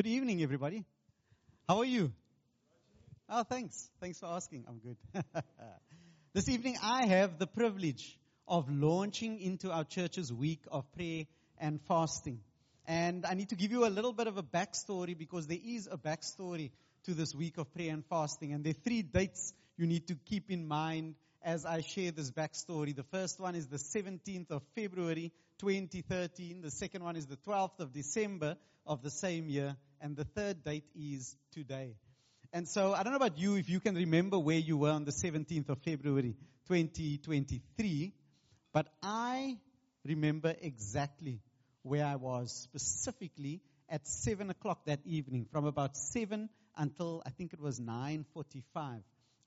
Good evening, everybody. How are you? Oh, thanks. Thanks for asking. I'm good. this evening, I have the privilege of launching into our church's week of prayer and fasting. And I need to give you a little bit of a backstory because there is a backstory to this week of prayer and fasting. And there are three dates you need to keep in mind as I share this backstory. The first one is the 17th of February 2013. The second one is the 12th of December of the same year. And the third date is today. And so I don't know about you if you can remember where you were on the 17th of February 2023, but I remember exactly where I was specifically at 7 o'clock that evening from about 7 until I think it was 9.45.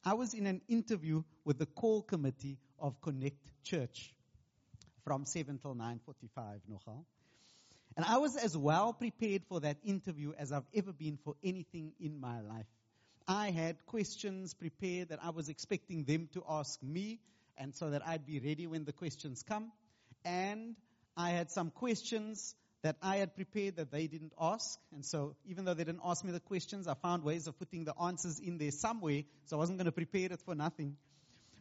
I was in an interview with the call committee of Connect Church from 7 till 9.45, nogal. And I was as well prepared for that interview as I've ever been for anything in my life. I had questions prepared that I was expecting them to ask me, and so that I'd be ready when the questions come. And I had some questions that I had prepared that they didn't ask. And so even though they didn't ask me the questions, I found ways of putting the answers in there somewhere. So I wasn't going to prepare it for nothing.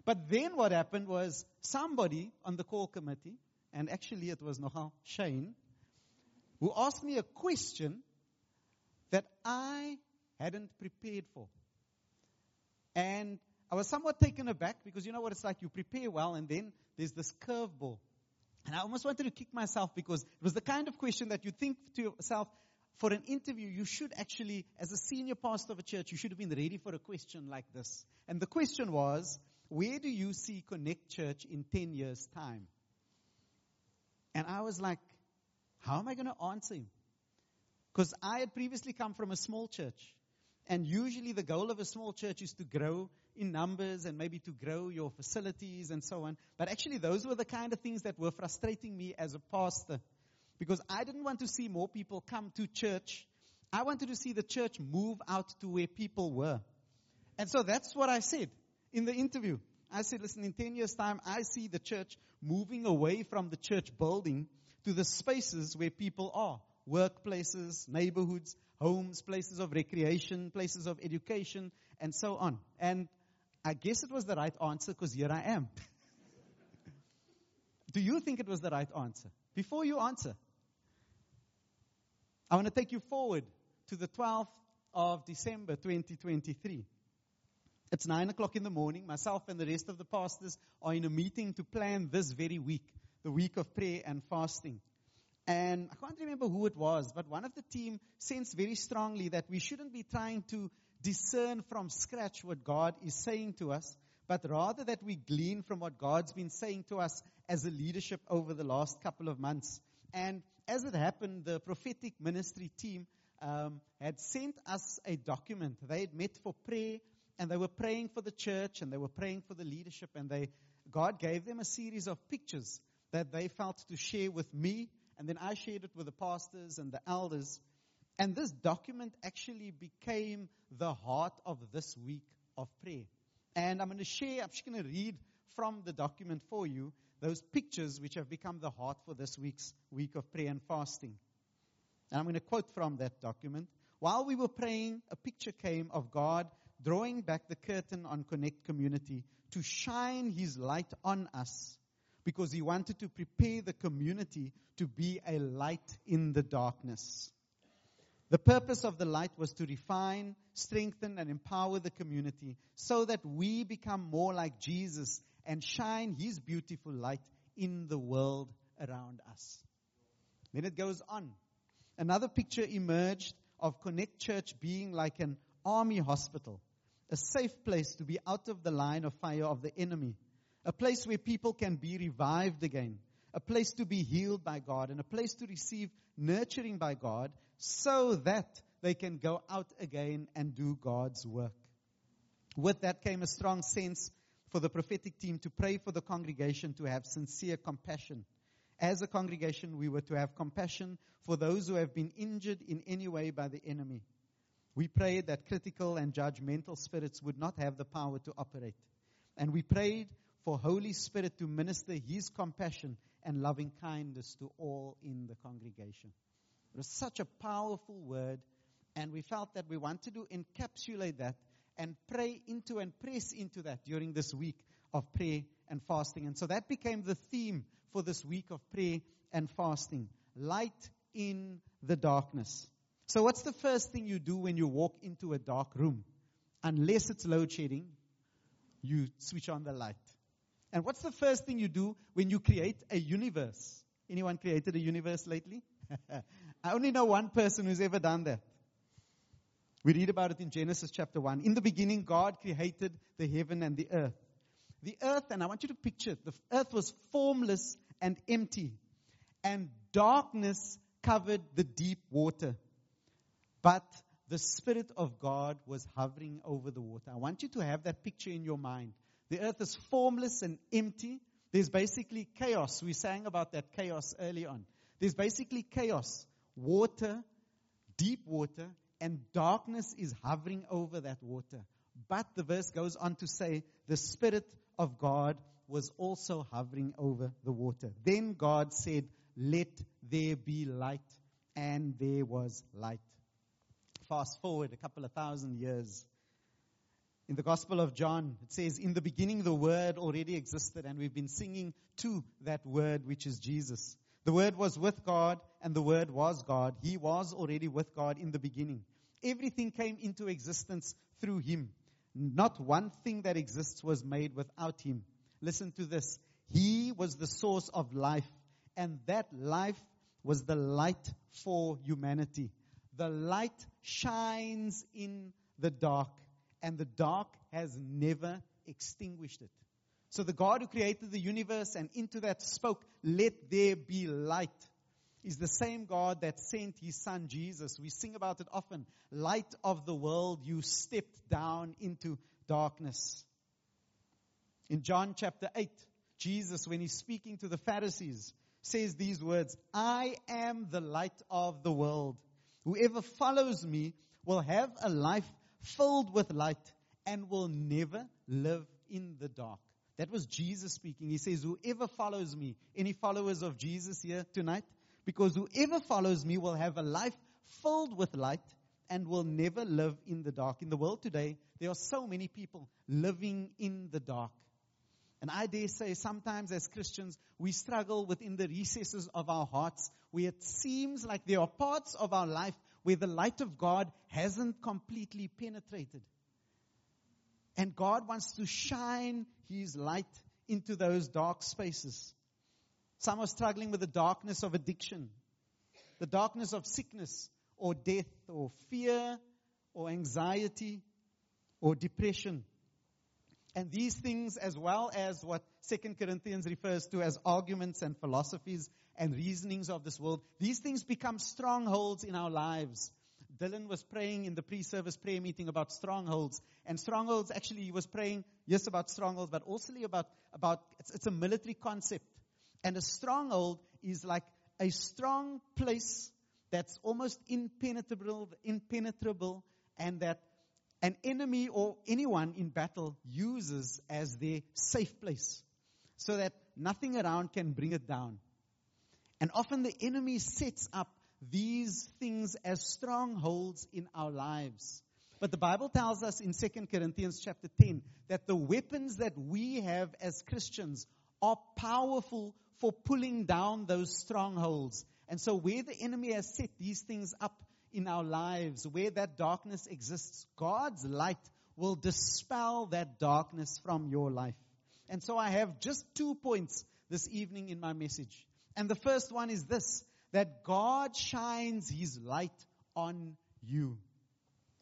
But then what happened was somebody on the call committee, and actually it was Nohal Shane, who asked me a question that I hadn't prepared for. And I was somewhat taken aback because you know what it's like? You prepare well and then there's this curveball. And I almost wanted to kick myself because it was the kind of question that you think to yourself, for an interview, you should actually, as a senior pastor of a church, you should have been ready for a question like this. And the question was, where do you see Connect Church in 10 years' time? And I was like, how am I going to answer him? Because I had previously come from a small church. And usually the goal of a small church is to grow in numbers and maybe to grow your facilities and so on. But actually those were the kind of things that were frustrating me as a pastor. Because I didn't want to see more people come to church. I wanted to see the church move out to where people were. And so that's what I said in the interview. I said, listen, in 10 years time, I see the church moving away from the church building to the spaces where people are. Workplaces, neighborhoods, homes, places of recreation, places of education, and so on. And I guess it was the right answer because here I am. Do you think it was the right answer? Before you answer, I want to take you forward to the 12th of December 2023. It's 9 o'clock in the morning. Myself and the rest of the pastors are in a meeting to plan this very week, the week of prayer and fasting. And I can't remember who it was, but one of the team sensed very strongly that we shouldn't be trying to discern from scratch what God is saying to us, but rather that we glean from what God's been saying to us as a leadership over the last couple of months. And as it happened, the prophetic ministry team um, had sent us a document. They had met for prayer, and they were praying for the church, and they were praying for the leadership, and they God gave them a series of pictures that they felt to share with me and then I shared it with the pastors and the elders. And this document actually became the heart of this week of prayer. And I'm going to share, I'm just going to read from the document for you those pictures which have become the heart for this week's week of prayer and fasting. And I'm going to quote from that document. While we were praying, a picture came of God drawing back the curtain on Connect Community to shine His light on us because he wanted to prepare the community to be a light in the darkness. The purpose of the light was to refine, strengthen, and empower the community so that we become more like Jesus and shine his beautiful light in the world around us. Then it goes on. Another picture emerged of Connect Church being like an army hospital, a safe place to be out of the line of fire of the enemy a place where people can be revived again, a place to be healed by God, and a place to receive nurturing by God so that they can go out again and do God's work. With that came a strong sense for the prophetic team to pray for the congregation to have sincere compassion. As a congregation, we were to have compassion for those who have been injured in any way by the enemy. We prayed that critical and judgmental spirits would not have the power to operate. And we prayed for Holy Spirit to minister His compassion and loving kindness to all in the congregation. It was such a powerful word, And we felt that we wanted to encapsulate that and pray into and press into that during this week of prayer and fasting. And so that became the theme for this week of prayer and fasting. Light in the darkness. So what's the first thing you do when you walk into a dark room? Unless it's load shedding, you switch on the light. And what's the first thing you do when you create a universe? Anyone created a universe lately? I only know one person who's ever done that. We read about it in Genesis chapter 1. In the beginning, God created the heaven and the earth. The earth, and I want you to picture it, the earth was formless and empty, and darkness covered the deep water. But the Spirit of God was hovering over the water. I want you to have that picture in your mind. The earth is formless and empty. There's basically chaos. We sang about that chaos early on. There's basically chaos. Water, deep water, and darkness is hovering over that water. But the verse goes on to say, the Spirit of God was also hovering over the water. Then God said, Let there be light, and there was light. Fast forward a couple of thousand years. In the Gospel of John, it says, In the beginning the Word already existed, and we've been singing to that Word, which is Jesus. The Word was with God, and the Word was God. He was already with God in the beginning. Everything came into existence through him. Not one thing that exists was made without him. Listen to this. He was the source of life, and that life was the light for humanity. The light shines in the dark, and the dark has never extinguished it. So the God who created the universe and into that spoke, let there be light is the same God that sent his son Jesus. We sing about it often. Light of the world, you stepped down into darkness. In John chapter 8, Jesus, when he's speaking to the Pharisees, says these words, I am the light of the world. Whoever follows me will have a life filled with light and will never live in the dark. That was Jesus speaking. He says, whoever follows me, any followers of Jesus here tonight? Because whoever follows me will have a life filled with light and will never live in the dark. In the world today, there are so many people living in the dark. And I dare say sometimes as Christians, we struggle within the recesses of our hearts where it seems like there are parts of our life where the light of God hasn't completely penetrated. And God wants to shine His light into those dark spaces. Some are struggling with the darkness of addiction, the darkness of sickness or death or fear or anxiety or depression. And these things, as well as what Second Corinthians refers to as arguments and philosophies and reasonings of this world, these things become strongholds in our lives. Dylan was praying in the pre-service prayer meeting about strongholds. And strongholds, actually, he was praying, yes, about strongholds, but also about, about it's, it's a military concept. And a stronghold is like a strong place that's almost impenetrable, impenetrable, and that an enemy or anyone in battle uses as their safe place so that nothing around can bring it down. And often the enemy sets up these things as strongholds in our lives. But the Bible tells us in 2 Corinthians chapter 10 that the weapons that we have as Christians are powerful for pulling down those strongholds. And so where the enemy has set these things up in our lives, where that darkness exists, God's light will dispel that darkness from your life. And so I have just two points this evening in my message. And the first one is this, that God shines His light on you.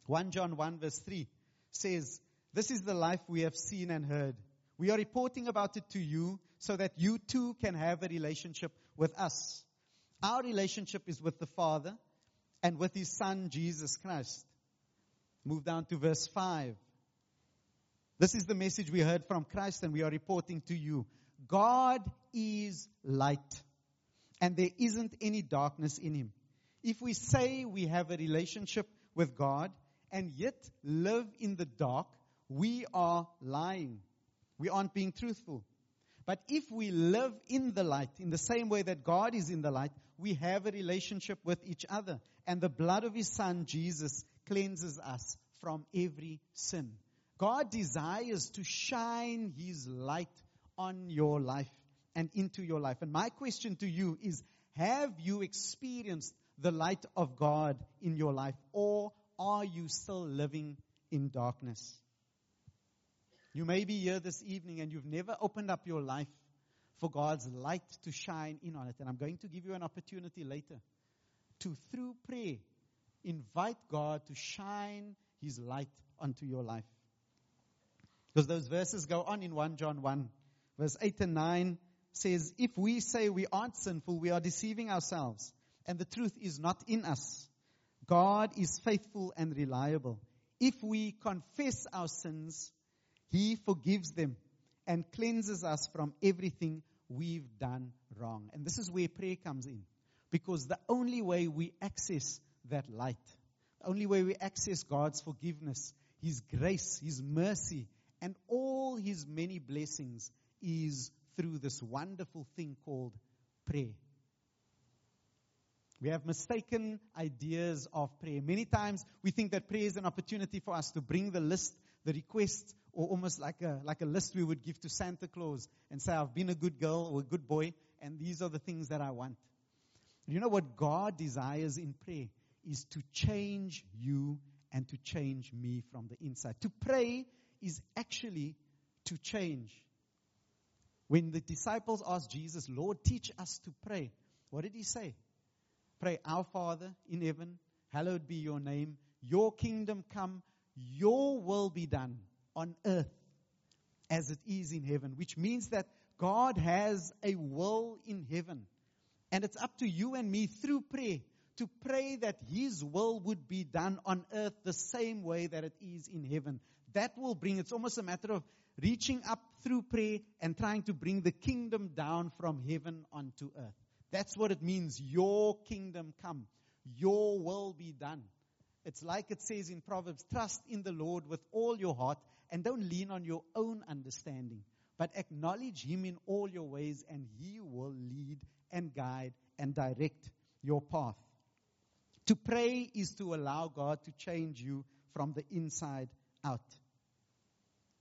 1 John 1 verse 3 says, this is the life we have seen and heard. We are reporting about it to you so that you too can have a relationship with us. Our relationship is with the Father and with His Son, Jesus Christ. Move down to verse 5. This is the message we heard from Christ and we are reporting to you. God is light and there isn't any darkness in Him. If we say we have a relationship with God and yet live in the dark, we are lying. We aren't being truthful. But if we live in the light, in the same way that God is in the light, we have a relationship with each other. and the blood of his son Jesus cleanses us from every sin. God desires to shine his light on your life and into your life. And my question to you is, have you experienced the light of God in your life or are you still living in darkness? You may be here this evening and you've never opened up your life for God's light to shine in on it. And I'm going to give you an opportunity later to, through prayer, invite God to shine His light onto your life. Because those verses go on in 1 John 1, verse 8 and 9 says, If we say we aren't sinful, we are deceiving ourselves, and the truth is not in us. God is faithful and reliable. If we confess our sins, He forgives them and cleanses us from everything we've done wrong. And this is where prayer comes in. Because the only way we access that light, the only way we access God's forgiveness, His grace, His mercy, and all His many blessings is through this wonderful thing called prayer. We have mistaken ideas of prayer. Many times we think that prayer is an opportunity for us to bring the list, the request, or almost like a, like a list we would give to Santa Claus and say, I've been a good girl or a good boy, and these are the things that I want. You know what God desires in prayer is to change you and to change me from the inside. To pray is actually to change. When the disciples asked Jesus, Lord, teach us to pray, what did he say? Pray, Our Father in heaven, hallowed be your name, your kingdom come, your will be done on earth as it is in heaven, which means that God has a will in heaven. And it's up to you and me through prayer to pray that His will would be done on earth the same way that it is in heaven. That will bring, it's almost a matter of reaching up through prayer and trying to bring the kingdom down from heaven onto earth. That's what it means. Your kingdom come. Your will be done. It's like it says in Proverbs, trust in the Lord with all your heart and don't lean on your own understanding, but acknowledge Him in all your ways and He will lead and guide and direct your path. To pray is to allow God to change you from the inside out.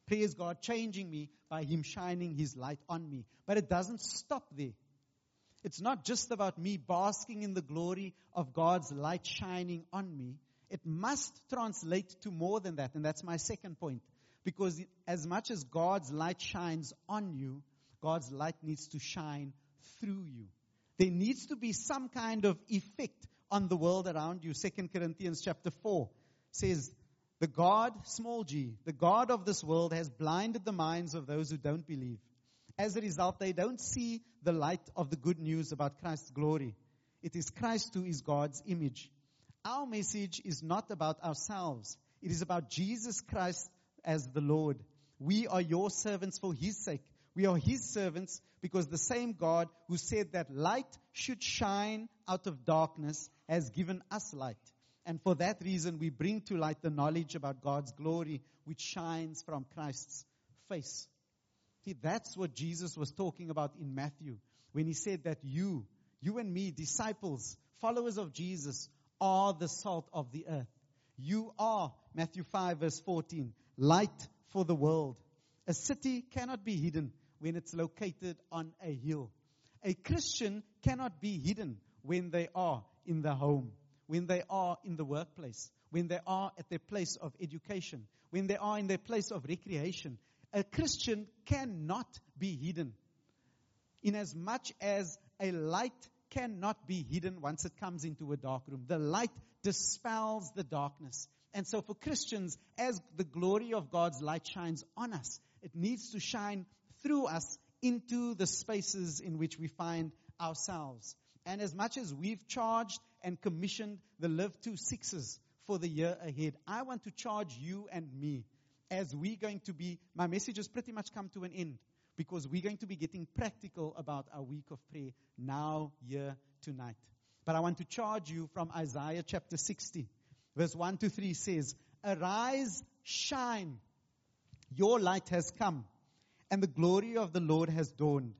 Praise God changing me by Him shining His light on me. But it doesn't stop there. It's not just about me basking in the glory of God's light shining on me. It must translate to more than that. And that's my second point. Because as much as God's light shines on you, God's light needs to shine through you. There needs to be some kind of effect on the world around you. Second Corinthians chapter 4 says, the God, small g, the God of this world has blinded the minds of those who don't believe. As a result, they don't see the light of the good news about Christ's glory. It is Christ who is God's image. Our message is not about ourselves. It is about Jesus Christ as the Lord. We are your servants for His sake. We are His servants because the same God who said that light should shine out of darkness has given us light. And for that reason, we bring to light the knowledge about God's glory, which shines from Christ's face. See, that's what Jesus was talking about in Matthew when he said that you, you and me, disciples, followers of Jesus, are the salt of the earth. You are, Matthew 5 verse 14, light for the world. A city cannot be hidden when it's located on a hill. A Christian cannot be hidden when they are in the home when they are in the workplace, when they are at their place of education, when they are in their place of recreation. A Christian cannot be hidden. In as much as a light cannot be hidden once it comes into a dark room. The light dispels the darkness. And so for Christians, as the glory of God's light shines on us, it needs to shine through us into the spaces in which we find ourselves. And as much as we've charged and commissioned the Live Two Sixes for the year ahead. I want to charge you and me as we're going to be, my message has pretty much come to an end because we're going to be getting practical about our week of prayer now, here, tonight. But I want to charge you from Isaiah chapter 60, verse 1 to 3 says, Arise, shine, your light has come, and the glory of the Lord has dawned.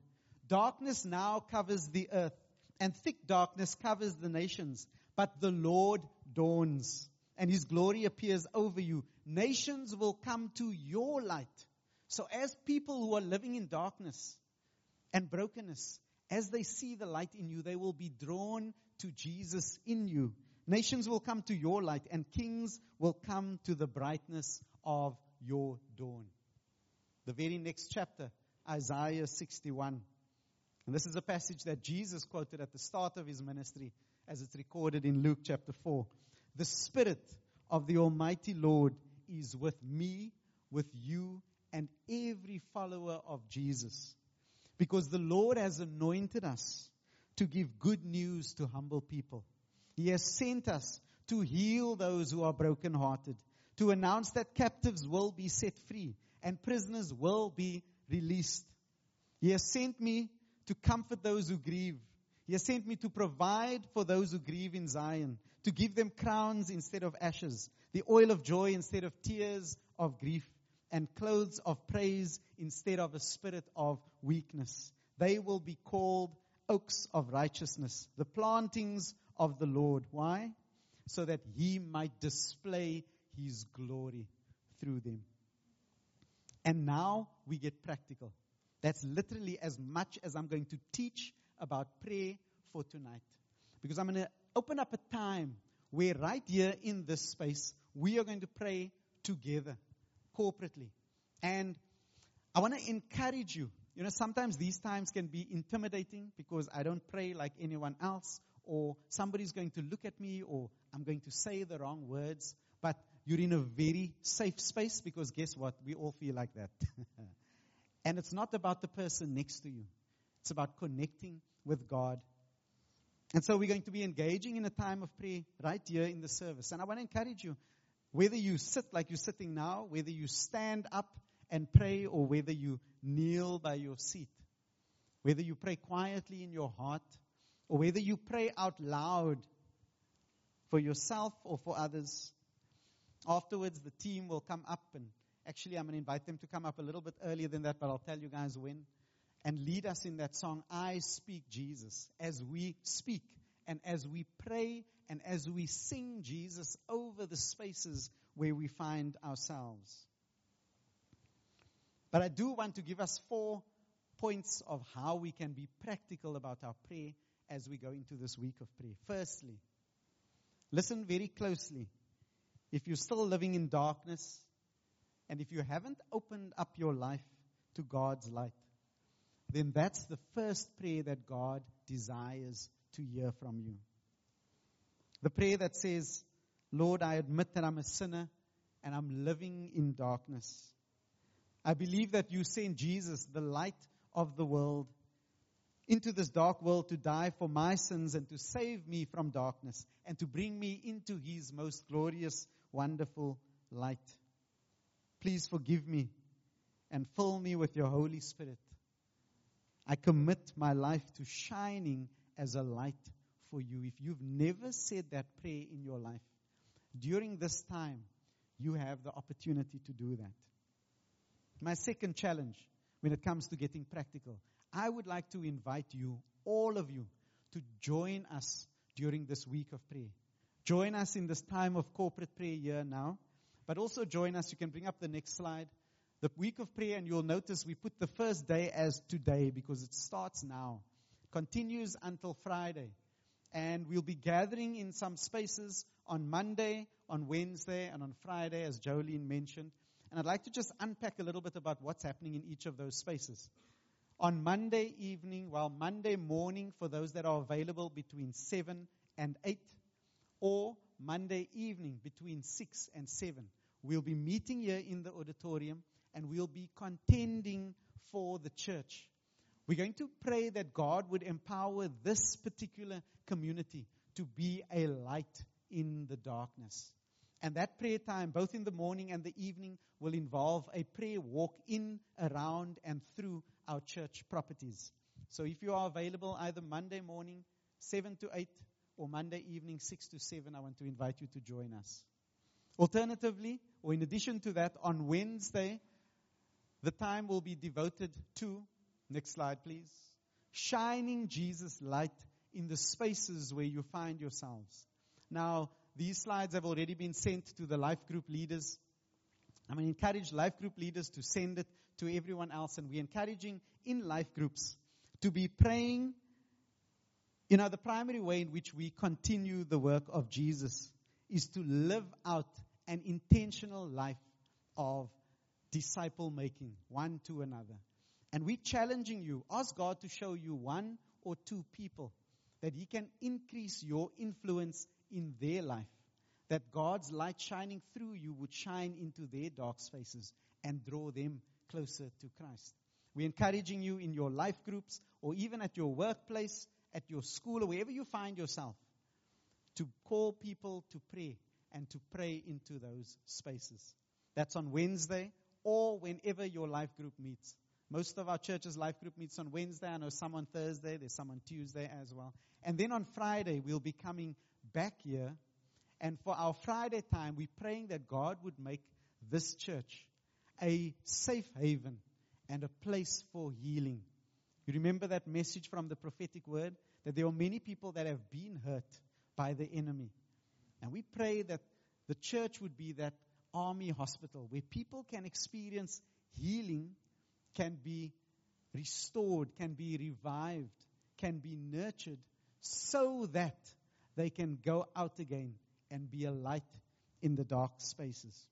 Darkness now covers the earth and thick darkness covers the nations. but the Lord dawns and his glory appears over you. Nations will come to your light. So as people who are living in darkness and brokenness, as they see the light in you, they will be drawn to Jesus in you. Nations will come to your light and kings will come to the brightness of your dawn. The very next chapter, Isaiah 61. And this is a passage that Jesus quoted at the start of his ministry as it's recorded in Luke chapter 4. The Spirit of the Almighty Lord is with me, with you, and every follower of Jesus. Because the Lord has anointed us to give good news to humble people. He has sent us to heal those who are brokenhearted, to announce that captives will be set free and prisoners will be released. He has sent me to comfort those who grieve. He has sent me to provide for those who grieve in Zion, to give them crowns instead of ashes, the oil of joy instead of tears of grief, and clothes of praise instead of a spirit of weakness. They will be called oaks of righteousness, the plantings of the Lord. Why? So that he might display his glory through them. And now we get practical. That's literally as much as I'm going to teach about prayer for tonight. Because I'm going to open up a time where right here in this space, we are going to pray together, corporately. And I want to encourage you. You know, sometimes these times can be intimidating because I don't pray like anyone else, or somebody's going to look at me, or I'm going to say the wrong words. But you're in a very safe space because guess what? We all feel like that. and it's not about the person next to you. It's about connecting with God. And so we're going to be engaging in a time of prayer right here in the service. And I want to encourage you, whether you sit like you're sitting now, whether you stand up and pray, or whether you kneel by your seat, whether you pray quietly in your heart, or whether you pray out loud for yourself or for others, Afterwards, the team will come up and actually I'm going to invite them to come up a little bit earlier than that, but I'll tell you guys when. And lead us in that song, I Speak Jesus, as we speak and as we pray and as we sing Jesus over the spaces where we find ourselves. But I do want to give us four points of how we can be practical about our prayer as we go into this week of prayer. Firstly, listen very closely if you're still living in darkness, and if you haven't opened up your life to God's light, then that's the first prayer that God desires to hear from you. The prayer that says, Lord, I admit that I'm a sinner and I'm living in darkness. I believe that you sent Jesus, the light of the world, into this dark world to die for my sins and to save me from darkness and to bring me into his most glorious wonderful light. Please forgive me and fill me with your Holy Spirit. I commit my life to shining as a light for you. If you've never said that prayer in your life, during this time, you have the opportunity to do that. My second challenge when it comes to getting practical, I would like to invite you, all of you, to join us during this week of prayer. Join us in this time of corporate prayer here now. But also join us. You can bring up the next slide. The week of prayer, and you'll notice we put the first day as today because it starts now. Continues until Friday. And we'll be gathering in some spaces on Monday, on Wednesday, and on Friday, as Jolene mentioned. And I'd like to just unpack a little bit about what's happening in each of those spaces. On Monday evening, well, Monday morning, for those that are available between 7 and 8, or Monday evening between 6 and 7. We'll be meeting here in the auditorium and we'll be contending for the church. We're going to pray that God would empower this particular community to be a light in the darkness. And that prayer time, both in the morning and the evening, will involve a prayer walk in, around, and through our church properties. So if you are available either Monday morning, 7 to 8, or Monday evening, 6 to 7, I want to invite you to join us. Alternatively, or in addition to that, on Wednesday, the time will be devoted to, next slide please, shining Jesus' light in the spaces where you find yourselves. Now, these slides have already been sent to the life group leaders. I'm going to encourage life group leaders to send it to everyone else, and we're encouraging in life groups to be praying. You know, the primary way in which we continue the work of Jesus is to live out an intentional life of disciple making, one to another. And we're challenging you. Ask God to show you one or two people that He can increase your influence in their life. That God's light shining through you would shine into their dark spaces and draw them closer to Christ. We're encouraging you in your life groups or even at your workplace, at your school, or wherever you find yourself, to call people to pray and to pray into those spaces. That's on Wednesday or whenever your life group meets. Most of our church's life group meets on Wednesday. I know some on Thursday. There's some on Tuesday as well. And then on Friday, we'll be coming back here. And for our Friday time, we're praying that God would make this church a safe haven and a place for healing. You remember that message from the prophetic word? That there are many people that have been hurt by the enemy. And we pray that the church would be that army hospital where people can experience healing, can be restored, can be revived, can be nurtured, so that they can go out again and be a light in the dark spaces.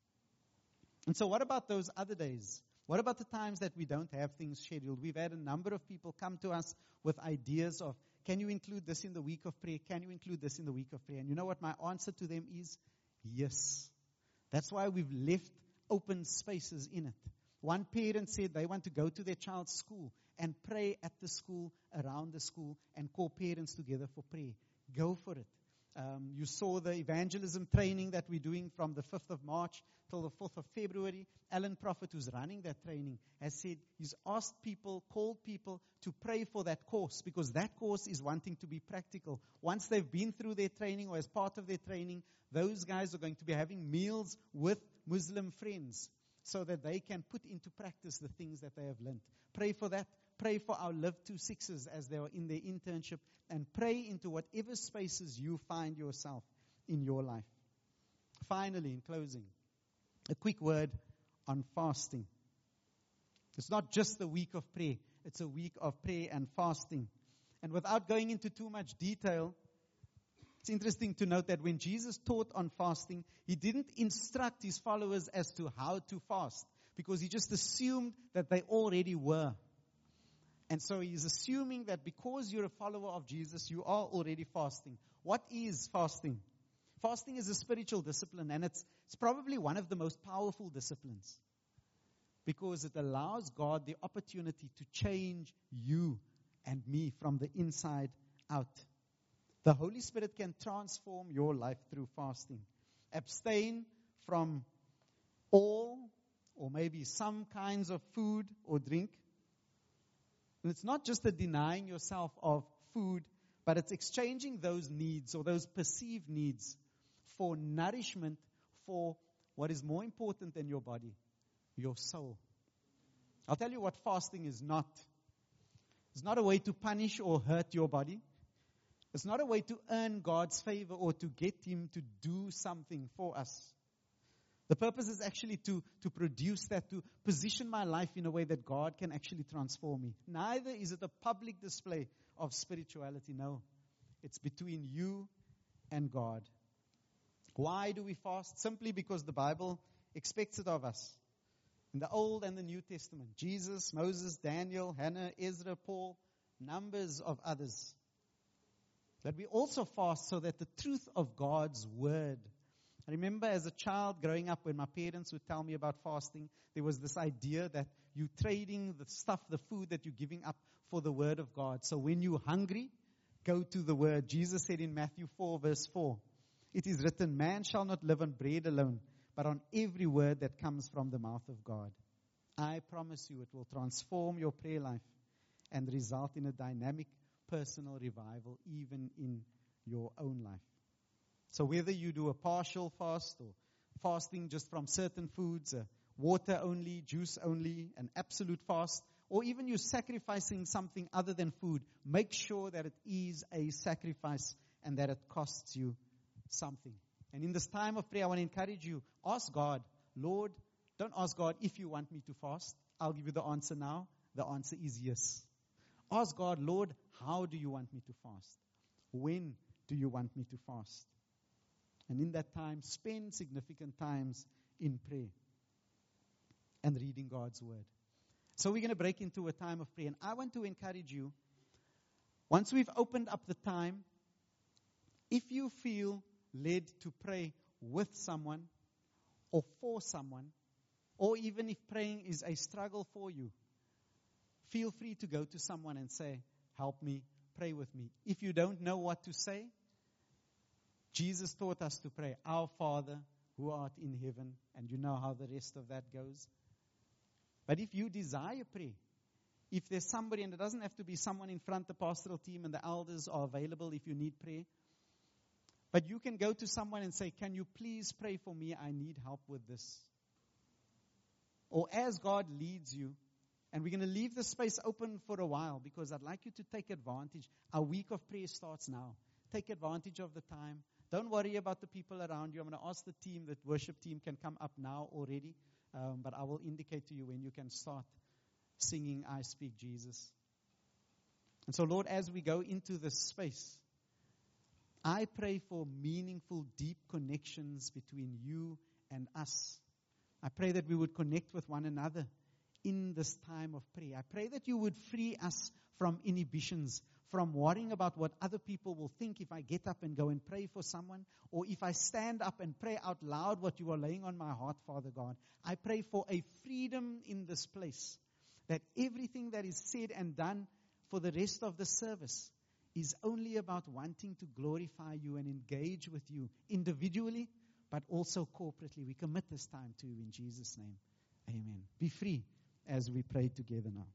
And so, what about those other days? What about the times that we don't have things scheduled? We've had a number of people come to us with ideas of, can you include this in the week of prayer? Can you include this in the week of prayer? And you know what my answer to them is? Yes. That's why we've left open spaces in it. One parent said they want to go to their child's school and pray at the school, around the school, and call parents together for prayer. Go for it. Um, you saw the evangelism training that we're doing from the 5th of March till the 4th of February. Alan Prophet, who's running that training, has said he's asked people, called people to pray for that course because that course is wanting to be practical. Once they've been through their training or as part of their training, those guys are going to be having meals with Muslim friends so that they can put into practice the things that they have learned. Pray for that. Pray for our Live Two Sixes as they are in their internship and pray into whatever spaces you find yourself in your life. Finally, in closing, a quick word on fasting. It's not just the week of prayer, it's a week of prayer and fasting. And without going into too much detail, it's interesting to note that when Jesus taught on fasting, he didn't instruct his followers as to how to fast because he just assumed that they already were. And so he's assuming that because you're a follower of Jesus, you are already fasting. What is fasting? Fasting is a spiritual discipline, and it's, it's probably one of the most powerful disciplines because it allows God the opportunity to change you and me from the inside out. The Holy Spirit can transform your life through fasting. Abstain from all or maybe some kinds of food or drink and it's not just the denying yourself of food, but it's exchanging those needs or those perceived needs for nourishment for what is more important than your body, your soul. I'll tell you what fasting is not. It's not a way to punish or hurt your body. It's not a way to earn God's favor or to get Him to do something for us. The purpose is actually to, to produce that, to position my life in a way that God can actually transform me. Neither is it a public display of spirituality. No. It's between you and God. Why do we fast? Simply because the Bible expects it of us. In the Old and the New Testament, Jesus, Moses, Daniel, Hannah, Ezra, Paul, numbers of others. That we also fast so that the truth of God's word I remember as a child growing up when my parents would tell me about fasting, there was this idea that you're trading the stuff, the food that you're giving up for the word of God. So when you're hungry, go to the word. Jesus said in Matthew 4 verse 4, it is written, man shall not live on bread alone, but on every word that comes from the mouth of God. I promise you it will transform your prayer life and result in a dynamic personal revival even in your own life. So whether you do a partial fast or fasting just from certain foods, uh, water only, juice only, an absolute fast, or even you're sacrificing something other than food, make sure that it is a sacrifice and that it costs you something. And in this time of prayer, I want to encourage you ask God, Lord, don't ask God if you want me to fast. I'll give you the answer now. The answer is yes. Ask God, Lord, how do you want me to fast? When do you want me to fast? And in that time, spend significant times in prayer and reading God's word. So we're going to break into a time of prayer. And I want to encourage you, once we've opened up the time, if you feel led to pray with someone or for someone, or even if praying is a struggle for you, feel free to go to someone and say, Help me, pray with me. If you don't know what to say, Jesus taught us to pray, Our Father who art in heaven, and you know how the rest of that goes. But if you desire prayer, if there's somebody, and it doesn't have to be someone in front, the pastoral team and the elders are available if you need prayer. But you can go to someone and say, Can you please pray for me? I need help with this. Or as God leads you, and we're going to leave the space open for a while because I'd like you to take advantage. Our week of prayer starts now. Take advantage of the time. Don't worry about the people around you. I'm going to ask the team, the worship team, can come up now already. Um, but I will indicate to you when you can start singing, I Speak Jesus. And so, Lord, as we go into this space, I pray for meaningful, deep connections between you and us. I pray that we would connect with one another in this time of prayer. I pray that you would free us from inhibitions, from worrying about what other people will think if I get up and go and pray for someone, or if I stand up and pray out loud what you are laying on my heart, Father God. I pray for a freedom in this place, that everything that is said and done for the rest of the service is only about wanting to glorify you and engage with you individually, but also corporately. We commit this time to you in Jesus' name. Amen. Be free as we pray together now.